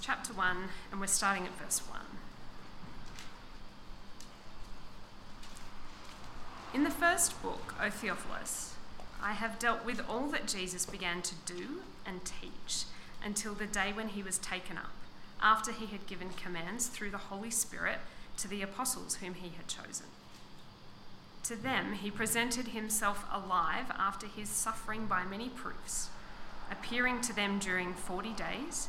Chapter 1, and we're starting at verse 1. In the first book, O Theophilus, I have dealt with all that Jesus began to do and teach until the day when he was taken up, after he had given commands through the Holy Spirit to the apostles whom he had chosen. To them he presented himself alive after his suffering by many proofs, appearing to them during forty days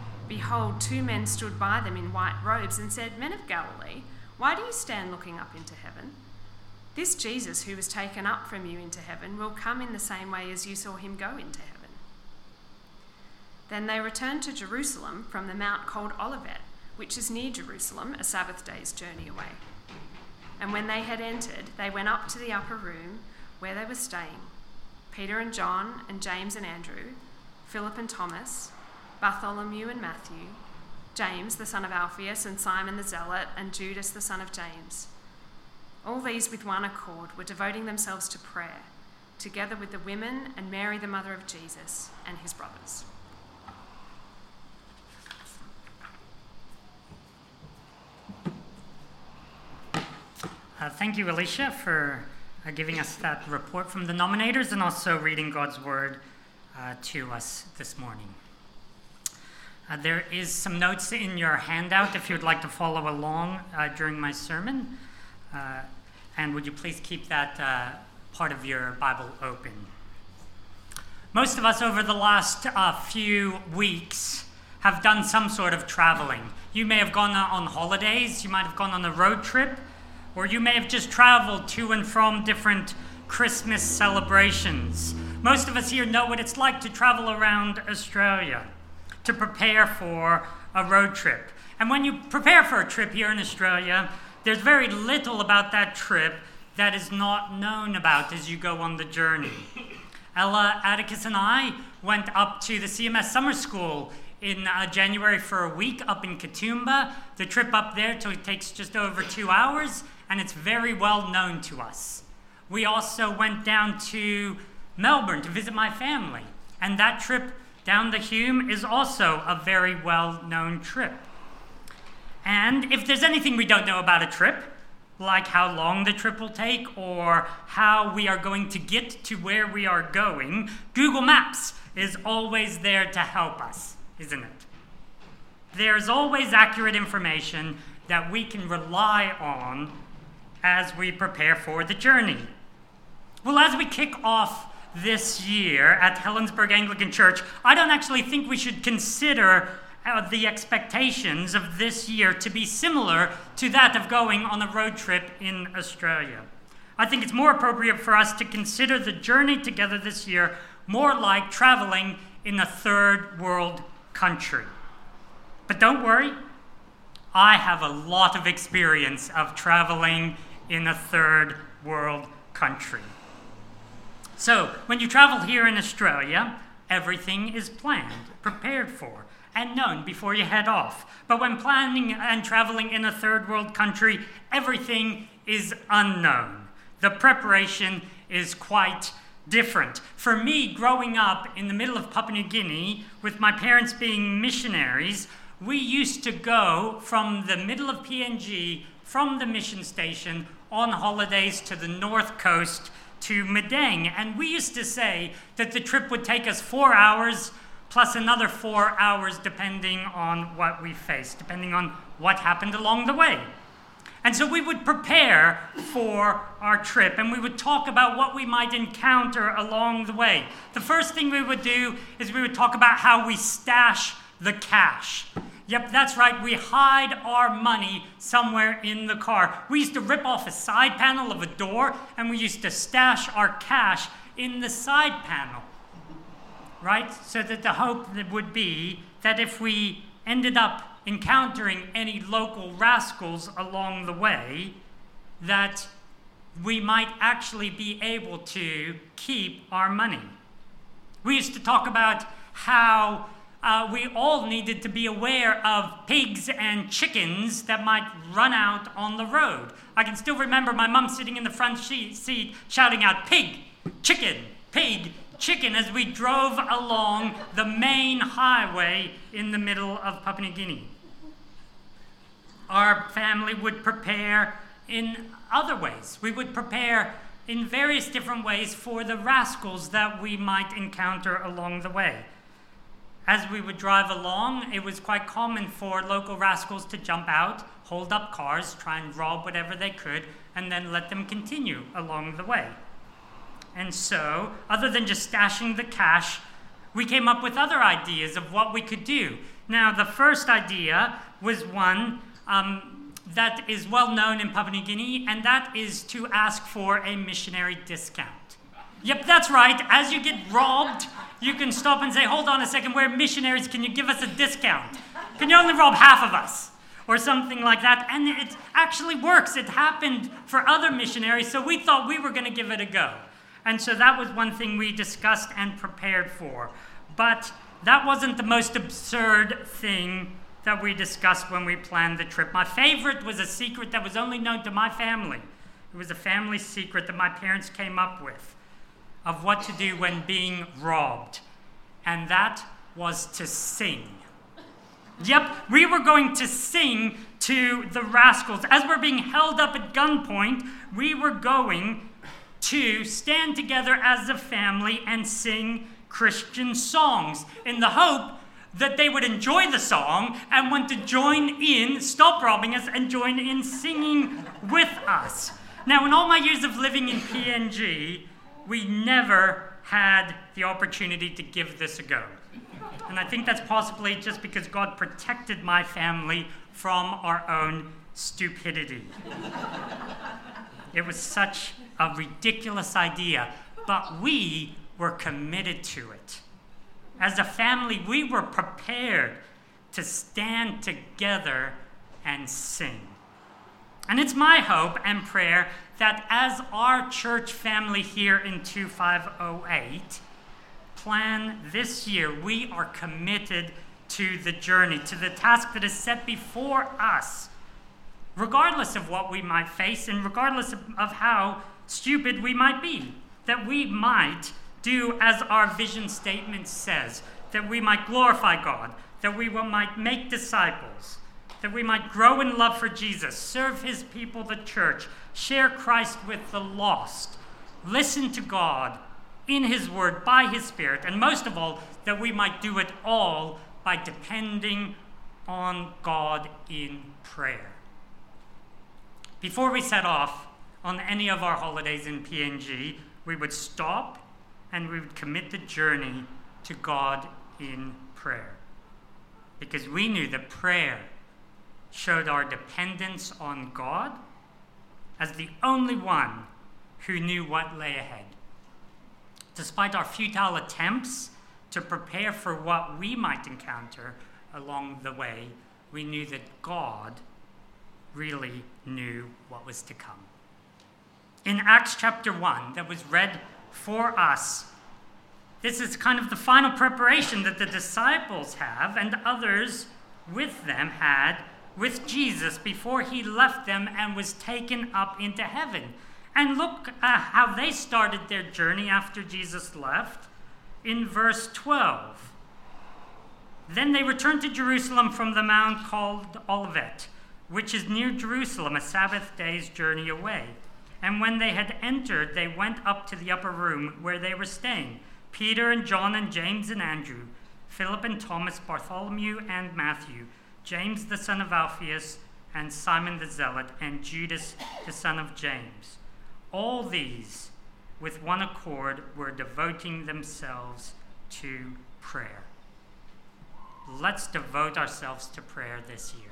behold, two men stood by them in white robes and said, Men of Galilee, why do you stand looking up into heaven? This Jesus who was taken up from you into heaven will come in the same way as you saw him go into heaven. Then they returned to Jerusalem from the mount called Olivet, which is near Jerusalem, a Sabbath day's journey away. And when they had entered, they went up to the upper room where they were staying Peter and John, and James and Andrew, Philip and Thomas, Bartholomew and Matthew, James the son of Alphaeus, and Simon the Zealot, and Judas the son of James. All these with one accord were devoting themselves to prayer, together with the women and Mary the mother of Jesus and his brothers. Uh, thank you, Alicia, for uh, giving us that report from the nominators and also reading God's word uh, to us this morning. Uh, there is some notes in your handout if you'd like to follow along uh, during my sermon. Uh, and would you please keep that part of your Bible open? Most of us over the last few weeks have done some sort of traveling. You may have gone on holidays, you might have gone on a road trip or you may have just traveled to and from different Christmas celebrations. Most of us here know what it's like to travel around Australia to prepare for a road trip. And when you prepare for a trip here in Australia, there's very little about that trip that is not known about as you go on the journey. Ella, Atticus, and I went up to the CMS Summer School in uh, January for a week up in Katoomba. The trip up there takes just over two hours, and it's very well known to us. We also went down to Melbourne to visit my family, and that trip down the Hume is also a very well known trip. And if there's anything we don't know about a trip, like how long the trip will take or how we are going to get to where we are going, Google Maps is always there to help us, isn't it? There's always accurate information that we can rely on as we prepare for the journey. Well, as we kick off this year at Helensburgh Anglican Church, I don't actually think we should consider uh, the expectations of this year to be similar to that of going on a road trip in Australia. I think it's more appropriate for us to consider the journey together this year more like traveling in a third world country. But don't worry, I have a lot of experience of traveling in a third world country. So, when you travel here in Australia, everything is planned, prepared for, and known before you head off. But when planning and traveling in a third world country, everything is unknown. The preparation is quite different. For me, growing up in the middle of Papua New Guinea, with my parents being missionaries, we used to go from the middle of PNG, from the mission station, on holidays to the north coast to Madang. And we used to say that the trip would take us four hours plus another four hours depending on what we faced, depending on what happened along the way. And so we would prepare for our trip and we would talk about what we might encounter along the way. The first thing we would do is we would talk about how we stash the cash. Yep, that's right, we hide our money somewhere in the car. We used to rip off a side panel of a door and we used to stash our cash in the side panel. Right? So that the hope would be that if we ended up encountering any local rascals along the way, that we might actually be able to keep our money. We used to talk about how uh, we all needed to be aware of pigs and chickens that might run out on the road. I can still remember my mom sitting in the front seat shouting out, Pig, chicken, pig, chicken, as we drove along the main highway in the middle of Papua New Guinea our family would prepare in other ways. We would prepare in various different ways for the rascals that we might encounter along the way. As we would drive along, it was quite common for local rascals to jump out, hold up cars, try and rob whatever they could, and then let them continue along the way. And so, other than just stashing the cash, we came up with other ideas of what we could do. Now, the first idea was one um, that is well known in Papua New Guinea, and that is to ask for a missionary discount. Yep, that's right. As you get robbed, you can stop and say, Hold on a second, we're missionaries. Can you give us a discount? Can you only rob half of us? Or something like that. And it actually works. It happened for other missionaries, so we thought we were going to give it a go. And so that was one thing we discussed and prepared for. But that wasn't the most absurd thing that we discussed when we planned the trip. My favorite was a secret that was only known to my family. It was a family secret that my parents came up with of what to do when being robbed, and that was to sing. Yep, we were going to sing to the rascals. As we're being held up at gunpoint, we were going to stand together as a family and sing Christian songs in the hope that they would enjoy the song and want to join in, stop robbing us, and join in singing with us. Now, in all my years of living in PNG, we never had the opportunity to give this a go. And I think that's possibly just because God protected my family from our own stupidity. it was such a ridiculous idea, but we were committed to it. As a family, we were prepared to stand together and sing. And it's my hope and prayer that as our church family here in 2508 plan this year, we are committed to the journey, to the task that is set before us, regardless of what we might face and regardless of, how stupid we might be, that we might do as our vision statement says, that we might glorify God, that we might make disciples, that we might grow in love for Jesus, serve his people, the church, share Christ with the lost, listen to God in his word by his spirit, and most of all, that we might do it all by depending on God in prayer. Before we set off on any of our holidays in PNG, we would stop and we would commit the journey to God in prayer. Because we knew that prayer showed our dependence on God as the only one who knew what lay ahead. Despite our futile attempts to prepare for what we might encounter along the way, we knew that God really knew what was to come. In Acts chapter 1, that was read for us. This is kind of the final preparation that the disciples have and others with them had with Jesus before he left them and was taken up into heaven. And look uh, how they started their journey after Jesus left in verse 12. Then they returned to Jerusalem from the mount called Olivet, which is near Jerusalem, a Sabbath day's journey away. And when they had entered, they went up to the upper room where they were staying Peter and John and James and Andrew. Philip and Thomas, Bartholomew and Matthew, James the son of Alphaeus, and Simon the Zealot, and Judas the son of James. All these, with one accord, were devoting themselves to prayer. Let's devote ourselves to prayer this year.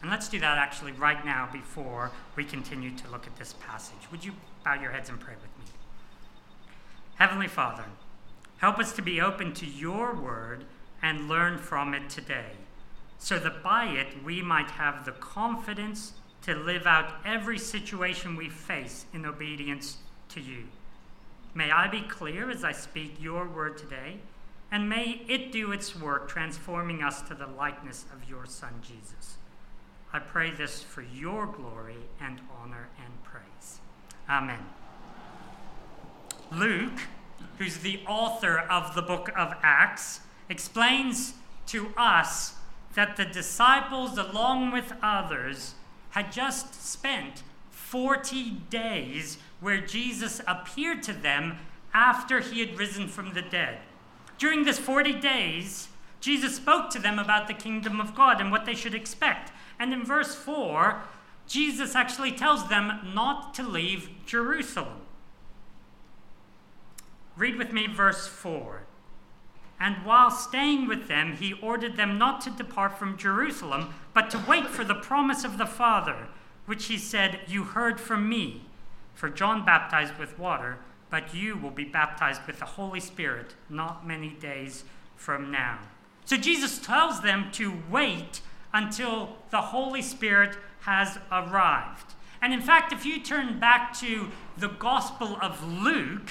And let's do that actually right now before we continue to look at this passage. Would you bow your heads and pray with me? Heavenly Father, help us to be open to your word and learn from it today, so that by it we might have the confidence to live out every situation we face in obedience to you. May I be clear as I speak your word today, and may it do its work transforming us to the likeness of your Son, Jesus. I pray this for your glory and honor and praise. Amen. Luke, who's the author of the book of Acts, explains to us that the disciples, along with others, had just spent 40 days where Jesus appeared to them after he had risen from the dead. During this 40 days, Jesus spoke to them about the kingdom of God and what they should expect. And in verse 4, Jesus actually tells them not to leave Jerusalem. Read with me verse 4. And while staying with them, he ordered them not to depart from Jerusalem, but to wait for the promise of the Father, which he said, You heard from me. For John baptized with water, but you will be baptized with the Holy Spirit not many days from now. So Jesus tells them to wait until the Holy Spirit has arrived. And in fact, if you turn back to the Gospel of Luke,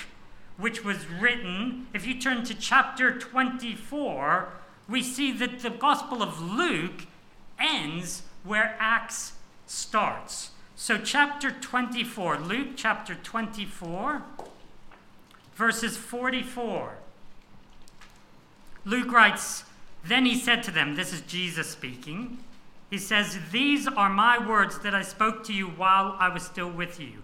which was written, if you turn to chapter 24, we see that the Gospel of Luke ends where Acts starts. So, chapter 24, Luke chapter 24, verses 44. Luke writes, Then he said to them, This is Jesus speaking. He says, These are my words that I spoke to you while I was still with you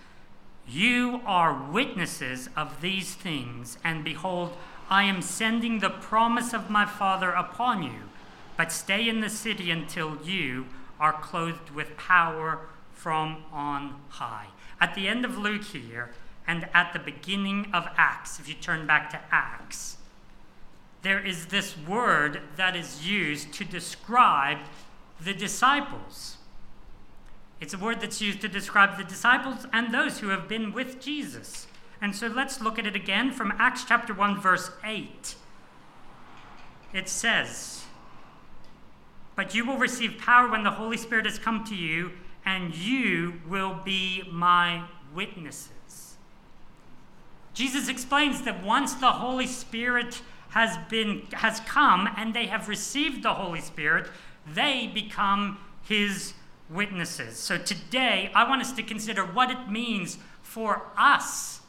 You are witnesses of these things, and behold, I am sending the promise of my Father upon you. But stay in the city until you are clothed with power from on high. At the end of Luke here, and at the beginning of Acts, if you turn back to Acts, there is this word that is used to describe the disciples. It's a word that's used to describe the disciples and those who have been with Jesus. And so let's look at it again from Acts chapter 1, verse 8. It says, But you will receive power when the Holy Spirit has come to you, and you will be my witnesses. Jesus explains that once the Holy Spirit has been has come and they have received the Holy Spirit, they become his witnesses. So today, I want us to consider what it means for us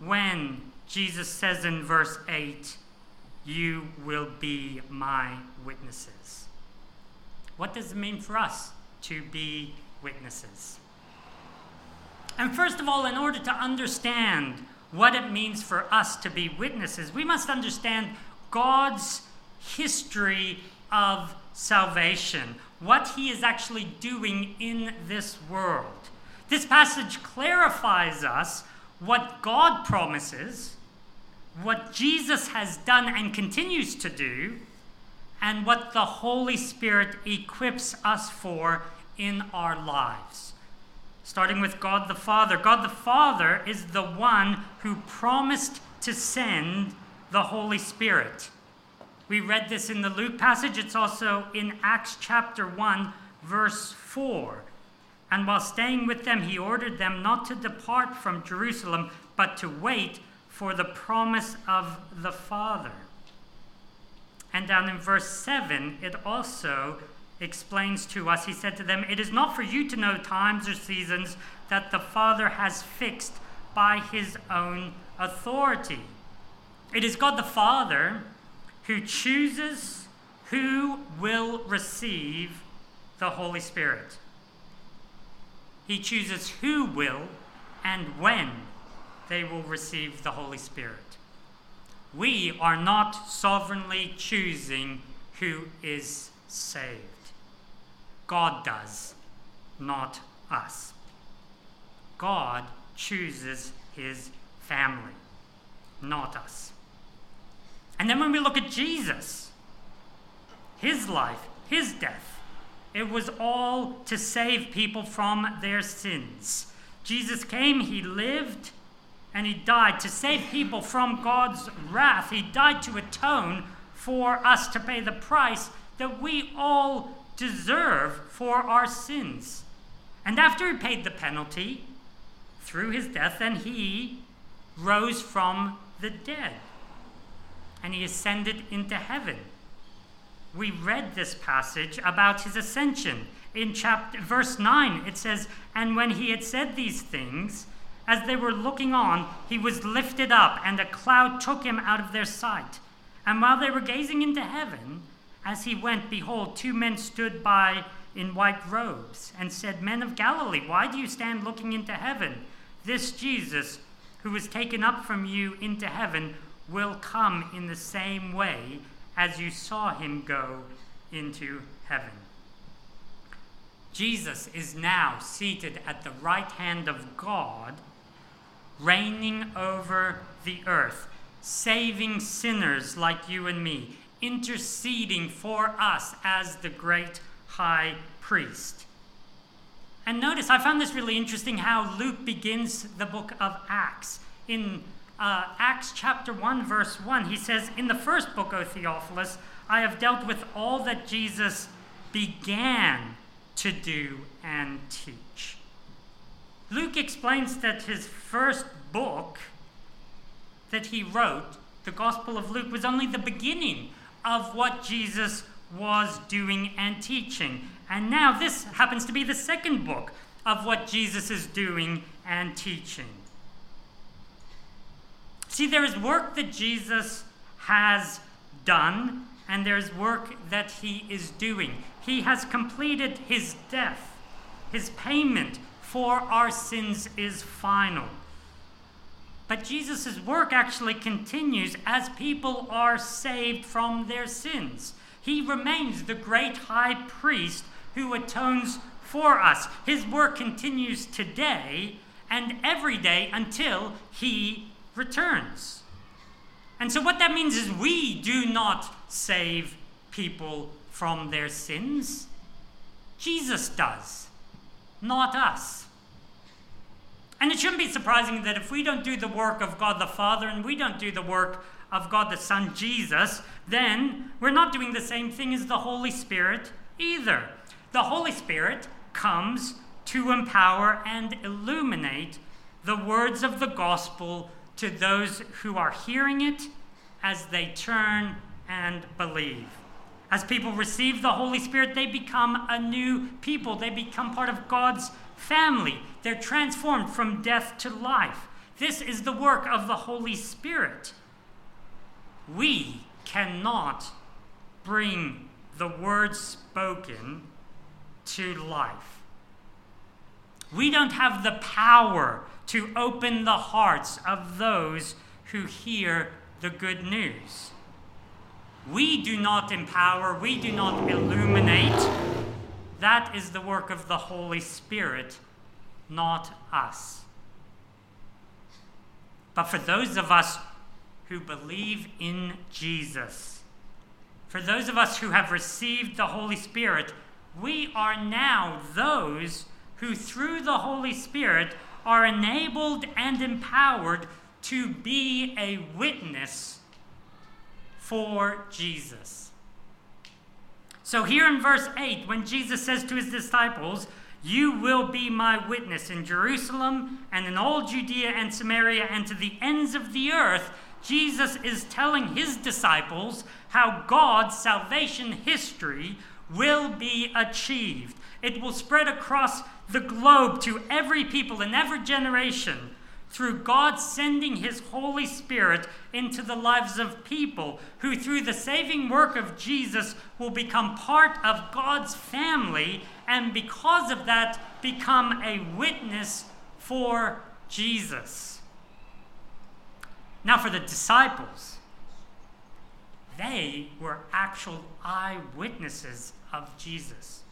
when Jesus says in verse 8, You will be my witnesses. What does it mean for us to be witnesses? And first of all, in order to understand what it means for us to be witnesses, we must understand God's history of salvation, what he is actually doing in this world. This passage clarifies us what God promises, what Jesus has done and continues to do, and what the Holy Spirit equips us for in our lives. Starting with God the Father. God the Father is the one who promised to send the Holy Spirit. We read this in the Luke passage. It's also in Acts chapter 1, verse 4. And while staying with them, he ordered them not to depart from Jerusalem, but to wait for the promise of the Father. And down in verse 7, it also explains to us, he said to them, It is not for you to know times or seasons that the Father has fixed by his own authority. It is God the Father who chooses who will receive the Holy Spirit. He chooses who will and when they will receive the Holy Spirit. We are not sovereignly choosing who is saved. God does, not us. God chooses his family, not us. And then when we look at Jesus, his life, his death, it was all to save people from their sins. Jesus came, he lived, and he died to save people from God's wrath. He died to atone for us to pay the price that we all deserve for our sins. And after he paid the penalty through his death, then he rose from the dead and he ascended into heaven. We read this passage about his ascension. In chapter verse 9 it says, "And when he had said these things, as they were looking on, he was lifted up, and a cloud took him out of their sight. And while they were gazing into heaven, as he went, behold, two men stood by in white robes, and said, Men of Galilee, why do you stand looking into heaven? This Jesus, who was taken up from you into heaven, will come in the same way as you saw him go into heaven. Jesus is now seated at the right hand of God, reigning over the earth, saving sinners like you and me, interceding for us as the great high priest. And notice, I found this really interesting how Luke begins the book of Acts. In uh, Acts chapter 1, verse 1, he says, In the first book, O Theophilus, I have dealt with all that Jesus began to do and teach. Luke explains that his first book that he wrote, the Gospel of Luke, was only the beginning of what Jesus was doing and teaching. And now this happens to be the second book of what Jesus is doing and teaching. See, there is work that Jesus has done, and there's work that he is doing. He has completed his death. His payment for our sins is final. But Jesus' work actually continues as people are saved from their sins. He remains the great high priest who atones for us. His work continues today and every day until he returns. And so, what that means is we do not save people from their sins, Jesus does, not us. And it shouldn't be surprising that if we don't do the work of God the Father and we don't do the work of God the Son, Jesus, then we're not doing the same thing as the Holy Spirit either. The Holy Spirit comes to empower and illuminate the words of the gospel to those who are hearing it as they turn and believe. As people receive the Holy Spirit, they become a new people. They become part of God's family. They're transformed from death to life. This is the work of the Holy Spirit. We cannot bring the words spoken to life. We don't have the power to open the hearts of those who hear the good news. We do not empower, we do not illuminate. That is the work of the Holy Spirit, not us. But for those of us who believe in Jesus, for those of us who have received the Holy Spirit, we are now those who, through the Holy Spirit, are enabled and empowered to be a witness for Jesus. So, here in verse 8, when Jesus says to his disciples, You will be my witness in Jerusalem and in all Judea and Samaria and to the ends of the earth, Jesus is telling his disciples how God's salvation history will be achieved. It will spread across the globe to every people in every generation through God sending His Holy Spirit into the lives of people who, through the saving work of Jesus, will become part of God's family and because of that, become a witness for Jesus. Now, for the disciples, they were actual eyewitnesses of Jesus.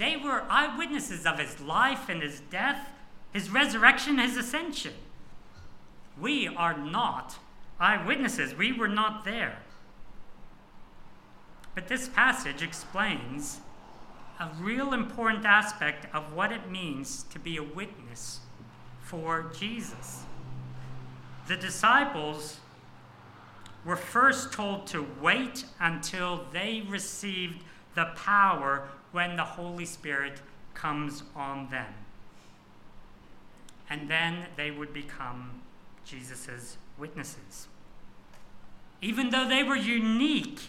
They were eyewitnesses of his life and his death, his resurrection, his ascension. We are not eyewitnesses. We were not there. But this passage explains a real important aspect of what it means to be a witness for Jesus. The disciples were first told to wait until they received the power when the Holy Spirit comes on them. And then they would become Jesus' witnesses. Even though they were unique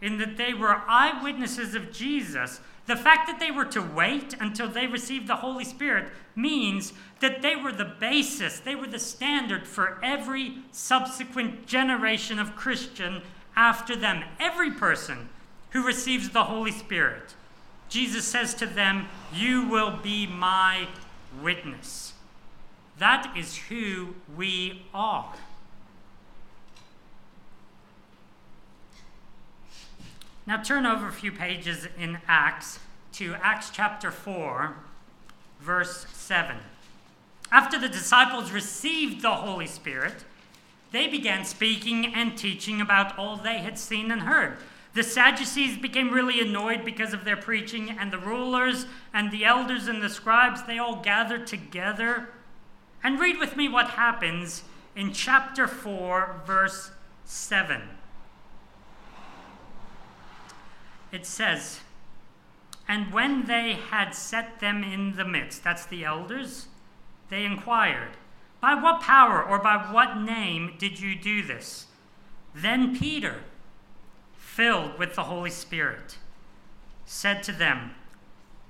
in that they were eyewitnesses of Jesus, the fact that they were to wait until they received the Holy Spirit means that they were the basis, they were the standard for every subsequent generation of Christian after them. Every person who receives the Holy Spirit Jesus says to them, You will be my witness. That is who we are. Now turn over a few pages in Acts to Acts chapter 4, verse 7. After the disciples received the Holy Spirit, they began speaking and teaching about all they had seen and heard. The Sadducees became really annoyed because of their preaching, and the rulers and the elders and the scribes, they all gathered together. And read with me what happens in chapter 4, verse 7. It says, And when they had set them in the midst, that's the elders, they inquired, By what power or by what name did you do this? Then Peter, filled with the Holy Spirit, said to them,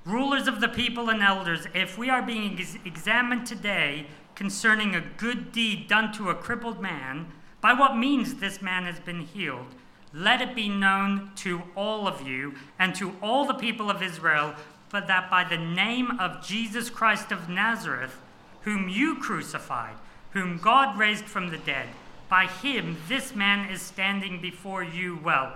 Rulers of the people and elders, if we are being ex- examined today concerning a good deed done to a crippled man, by what means this man has been healed, let it be known to all of you and to all the people of Israel, but that by the name of Jesus Christ of Nazareth, whom you crucified, whom God raised from the dead, by him this man is standing before you well.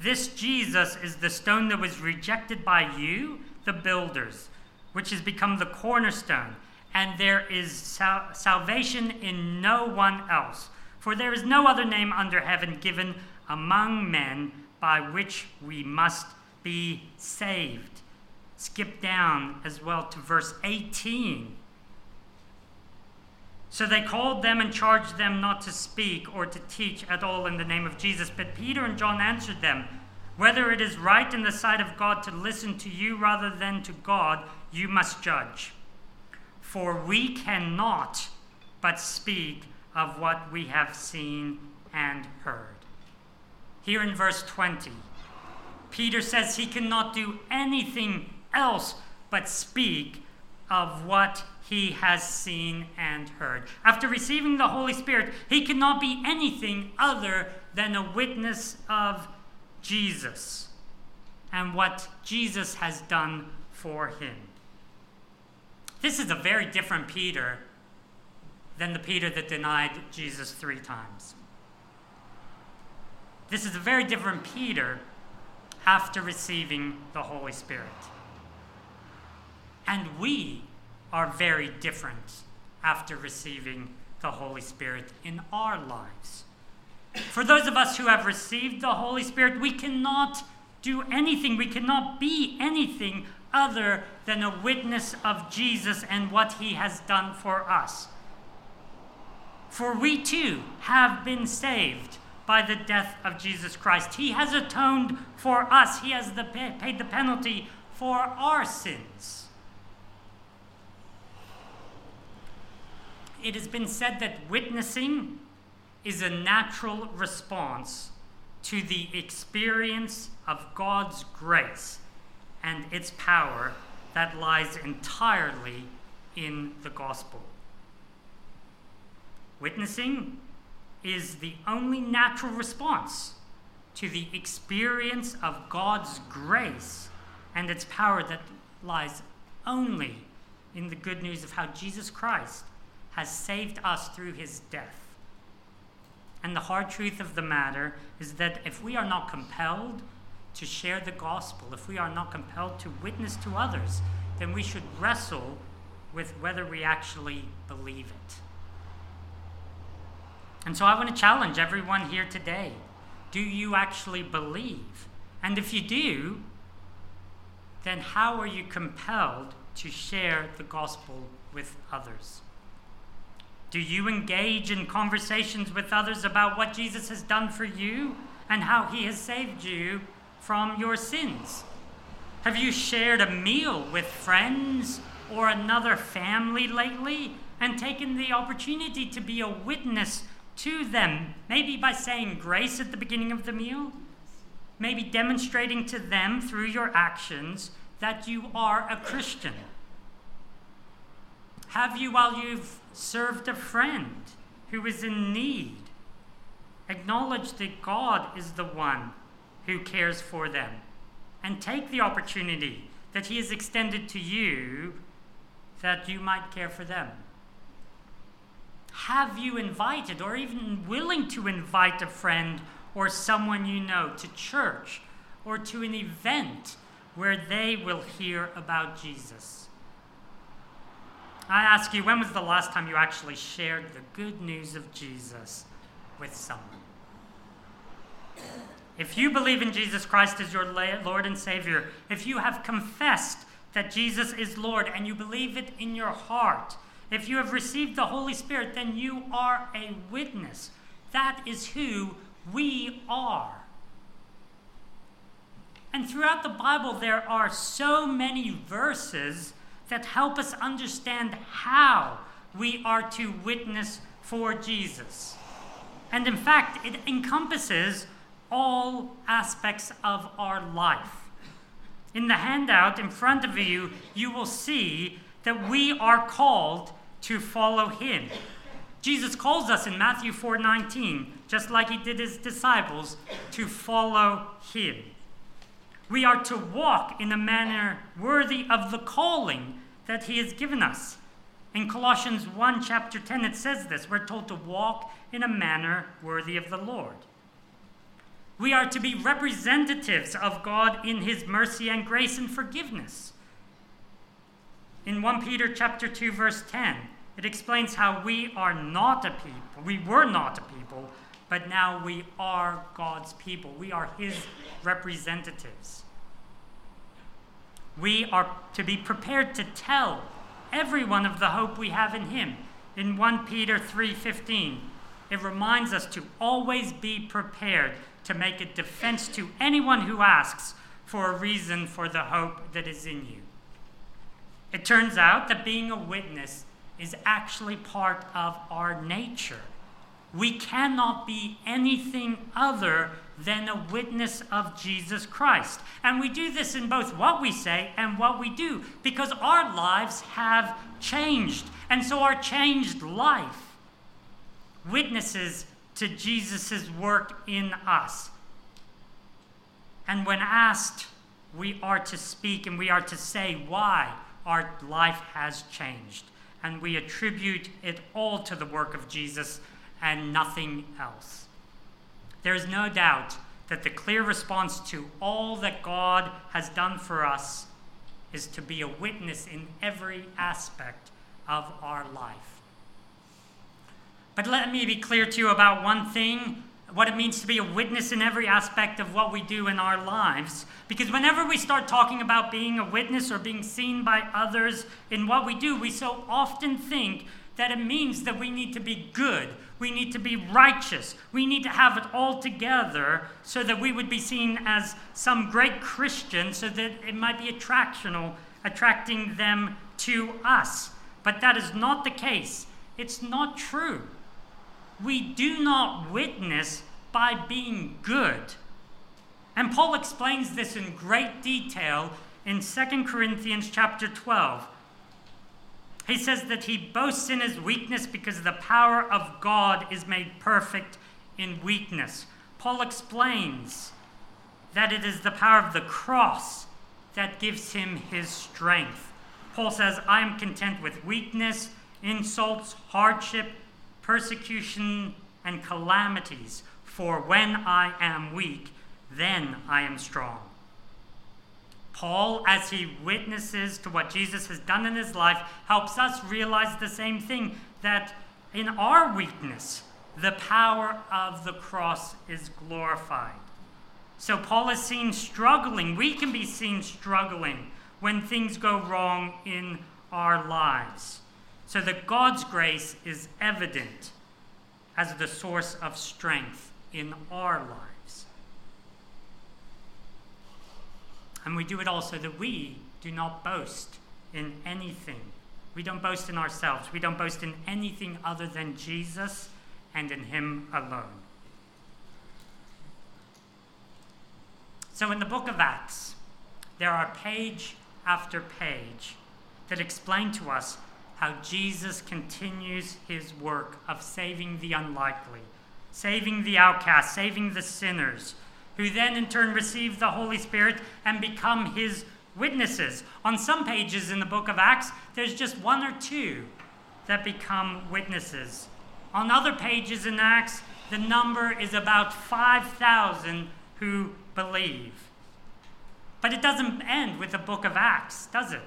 This Jesus is the stone that was rejected by you, the builders, which has become the cornerstone. And there is sal- salvation in no one else. For there is no other name under heaven given among men by which we must be saved. Skip down as well to verse 18. So they called them and charged them not to speak or to teach at all in the name of Jesus. But Peter and John answered them, Whether it is right in the sight of God to listen to you rather than to God, you must judge. For we cannot but speak of what we have seen and heard. Here in verse 20, Peter says he cannot do anything else but speak of what he has seen and heard. After receiving the Holy Spirit, he cannot be anything other than a witness of Jesus and what Jesus has done for him. This is a very different Peter than the Peter that denied Jesus three times. This is a very different Peter after receiving the Holy Spirit. And we are very different after receiving the Holy Spirit in our lives. For those of us who have received the Holy Spirit, we cannot do anything, we cannot be anything other than a witness of Jesus and what he has done for us. For we too have been saved by the death of Jesus Christ. He has atoned for us, He has the, paid the penalty for our sins. It has been said that witnessing is a natural response to the experience of God's grace and its power that lies entirely in the gospel. Witnessing is the only natural response to the experience of God's grace and its power that lies only in the good news of how Jesus Christ has saved us through his death. And the hard truth of the matter is that if we are not compelled to share the gospel, if we are not compelled to witness to others, then we should wrestle with whether we actually believe it. And so I want to challenge everyone here today do you actually believe? And if you do, then how are you compelled to share the gospel with others? Do you engage in conversations with others about what Jesus has done for you and how he has saved you from your sins? Have you shared a meal with friends or another family lately and taken the opportunity to be a witness to them, maybe by saying grace at the beginning of the meal? Maybe demonstrating to them through your actions that you are a Christian. Have you, while you've served a friend who is in need, acknowledged that God is the one who cares for them? And take the opportunity that He has extended to you that you might care for them. Have you invited or even willing to invite a friend or someone you know to church or to an event where they will hear about Jesus? I ask you, when was the last time you actually shared the good news of Jesus with someone? If you believe in Jesus Christ as your Lord and Savior, if you have confessed that Jesus is Lord and you believe it in your heart, if you have received the Holy Spirit, then you are a witness. That is who we are. And throughout the Bible, there are so many verses that help us understand how we are to witness for Jesus. And in fact, it encompasses all aspects of our life. In the handout in front of you, you will see that we are called to follow him. Jesus calls us in Matthew 4:19, just like he did his disciples, to follow him. We are to walk in a manner worthy of the calling that he has given us. In Colossians 1, chapter 10, it says this we're told to walk in a manner worthy of the Lord. We are to be representatives of God in his mercy and grace and forgiveness. In 1 Peter chapter 2 verse 10, it explains how we are not a people. We were not a people, but now we are God's people. We are his representatives. We are to be prepared to tell everyone of the hope we have in him. In 1 Peter 3:15, it reminds us to always be prepared to make a defense to anyone who asks for a reason for the hope that is in you. It turns out that being a witness is actually part of our nature. We cannot be anything other than a witness of Jesus Christ. And we do this in both what we say and what we do because our lives have changed. And so our changed life witnesses to Jesus' work in us. And when asked, we are to speak and we are to say why our life has changed. And we attribute it all to the work of Jesus and nothing else. There is no doubt that the clear response to all that God has done for us is to be a witness in every aspect of our life. But let me be clear to you about one thing what it means to be a witness in every aspect of what we do in our lives. Because whenever we start talking about being a witness or being seen by others in what we do, we so often think that it means that we need to be good, we need to be righteous, we need to have it all together so that we would be seen as some great Christian, so that it might be attractional, attracting them to us. But that is not the case. It's not true we do not witness by being good. And Paul explains this in great detail in 2 Corinthians chapter 12. He says that he boasts in his weakness because the power of God is made perfect in weakness. Paul explains that it is the power of the cross that gives him his strength. Paul says, I am content with weakness, insults, hardship, persecution, and calamities, for when I am weak, then I am strong. Paul, as he witnesses to what Jesus has done in his life, helps us realize the same thing that in our weakness, the power of the cross is glorified. So Paul is seen struggling. We can be seen struggling when things go wrong in our lives. So that God's grace is evident as the source of strength in our lives. And we do it also that we do not boast in anything. We don't boast in ourselves. We don't boast in anything other than Jesus and in Him alone. So in the book of Acts, there are page after page that explain to us how Jesus continues his work of saving the unlikely, saving the outcast, saving the sinners, who then in turn receive the Holy Spirit and become his witnesses. On some pages in the book of Acts, there's just one or two that become witnesses. On other pages in Acts, the number is about 5,000 who believe. But it doesn't end with the book of Acts, does it?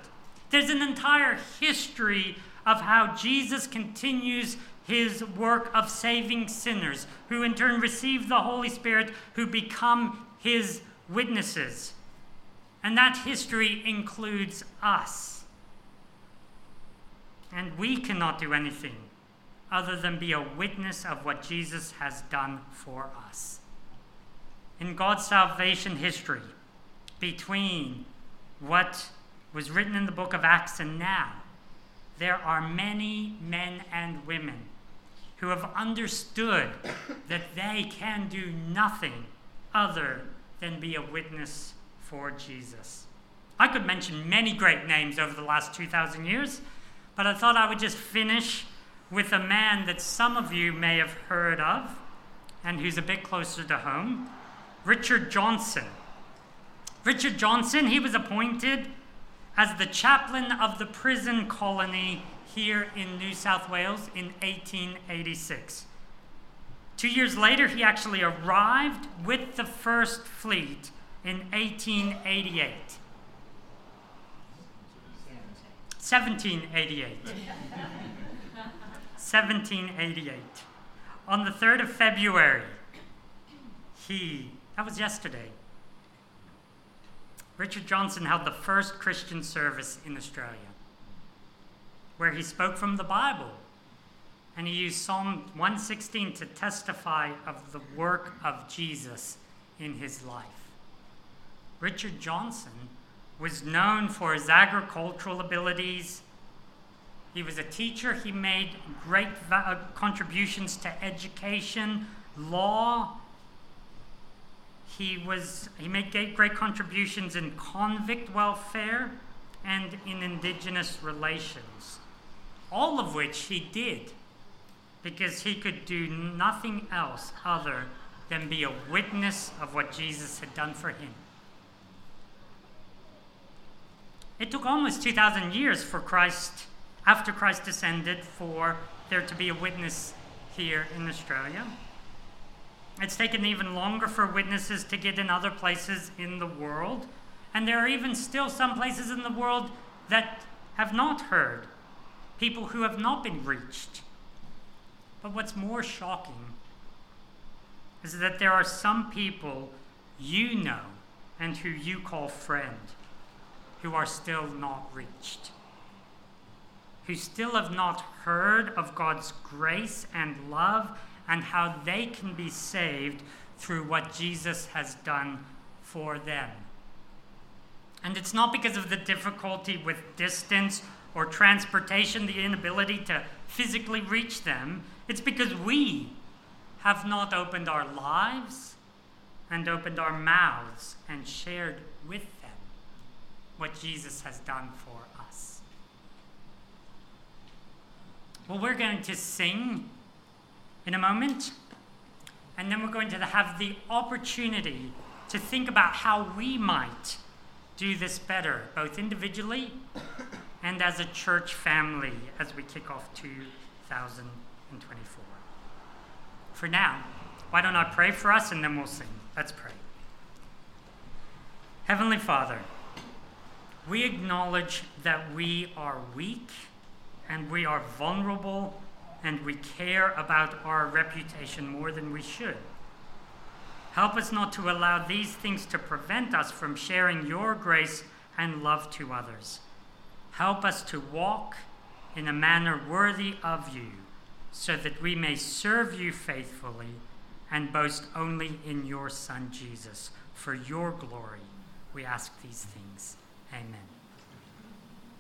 There's an entire history of how Jesus continues his work of saving sinners, who in turn receive the Holy Spirit, who become his witnesses. And that history includes us. And we cannot do anything other than be a witness of what Jesus has done for us in God's salvation history between what was written in the book of Acts and now, there are many men and women who have understood that they can do nothing other than be a witness for Jesus. I could mention many great names over the last 2,000 years, but I thought I would just finish with a man that some of you may have heard of and who's a bit closer to home. Richard Johnson. Richard Johnson, he was appointed as the chaplain of the prison colony here in New South Wales in 1886. Two years later, he actually arrived with the first fleet in 1888. 1788. 1788. On the 3rd of February, he that was yesterday. Richard Johnson held the first Christian service in Australia, where he spoke from the Bible. And he used Psalm 116 to testify of the work of Jesus in his life. Richard Johnson was known for his agricultural abilities. He was a teacher. He made great uh, contributions to education, law, he, was, he made great contributions in convict welfare and in indigenous relations, all of which he did because he could do nothing else other than be a witness of what Jesus had done for him. It took almost 2,000 years for Christ, after Christ descended, for there to be a witness here in Australia. It's taken even longer for witnesses to get in other places in the world. And there are even still some places in the world that have not heard, people who have not been reached. But what's more shocking is that there are some people you know and who you call friend who are still not reached, who still have not heard of God's grace and love and how they can be saved through what Jesus has done for them. And it's not because of the difficulty with distance or transportation, the inability to physically reach them. It's because we have not opened our lives and opened our mouths and shared with them what Jesus has done for us. Well, we're going to sing in a moment, and then we're going to have the opportunity to think about how we might do this better, both individually and as a church family as we kick off 2024. For now, why don't I pray for us and then we'll sing? Let's pray. Heavenly Father, we acknowledge that we are weak and we are vulnerable and we care about our reputation more than we should. Help us not to allow these things to prevent us from sharing your grace and love to others. Help us to walk in a manner worthy of you, so that we may serve you faithfully and boast only in your Son Jesus. For your glory, we ask these things. Amen.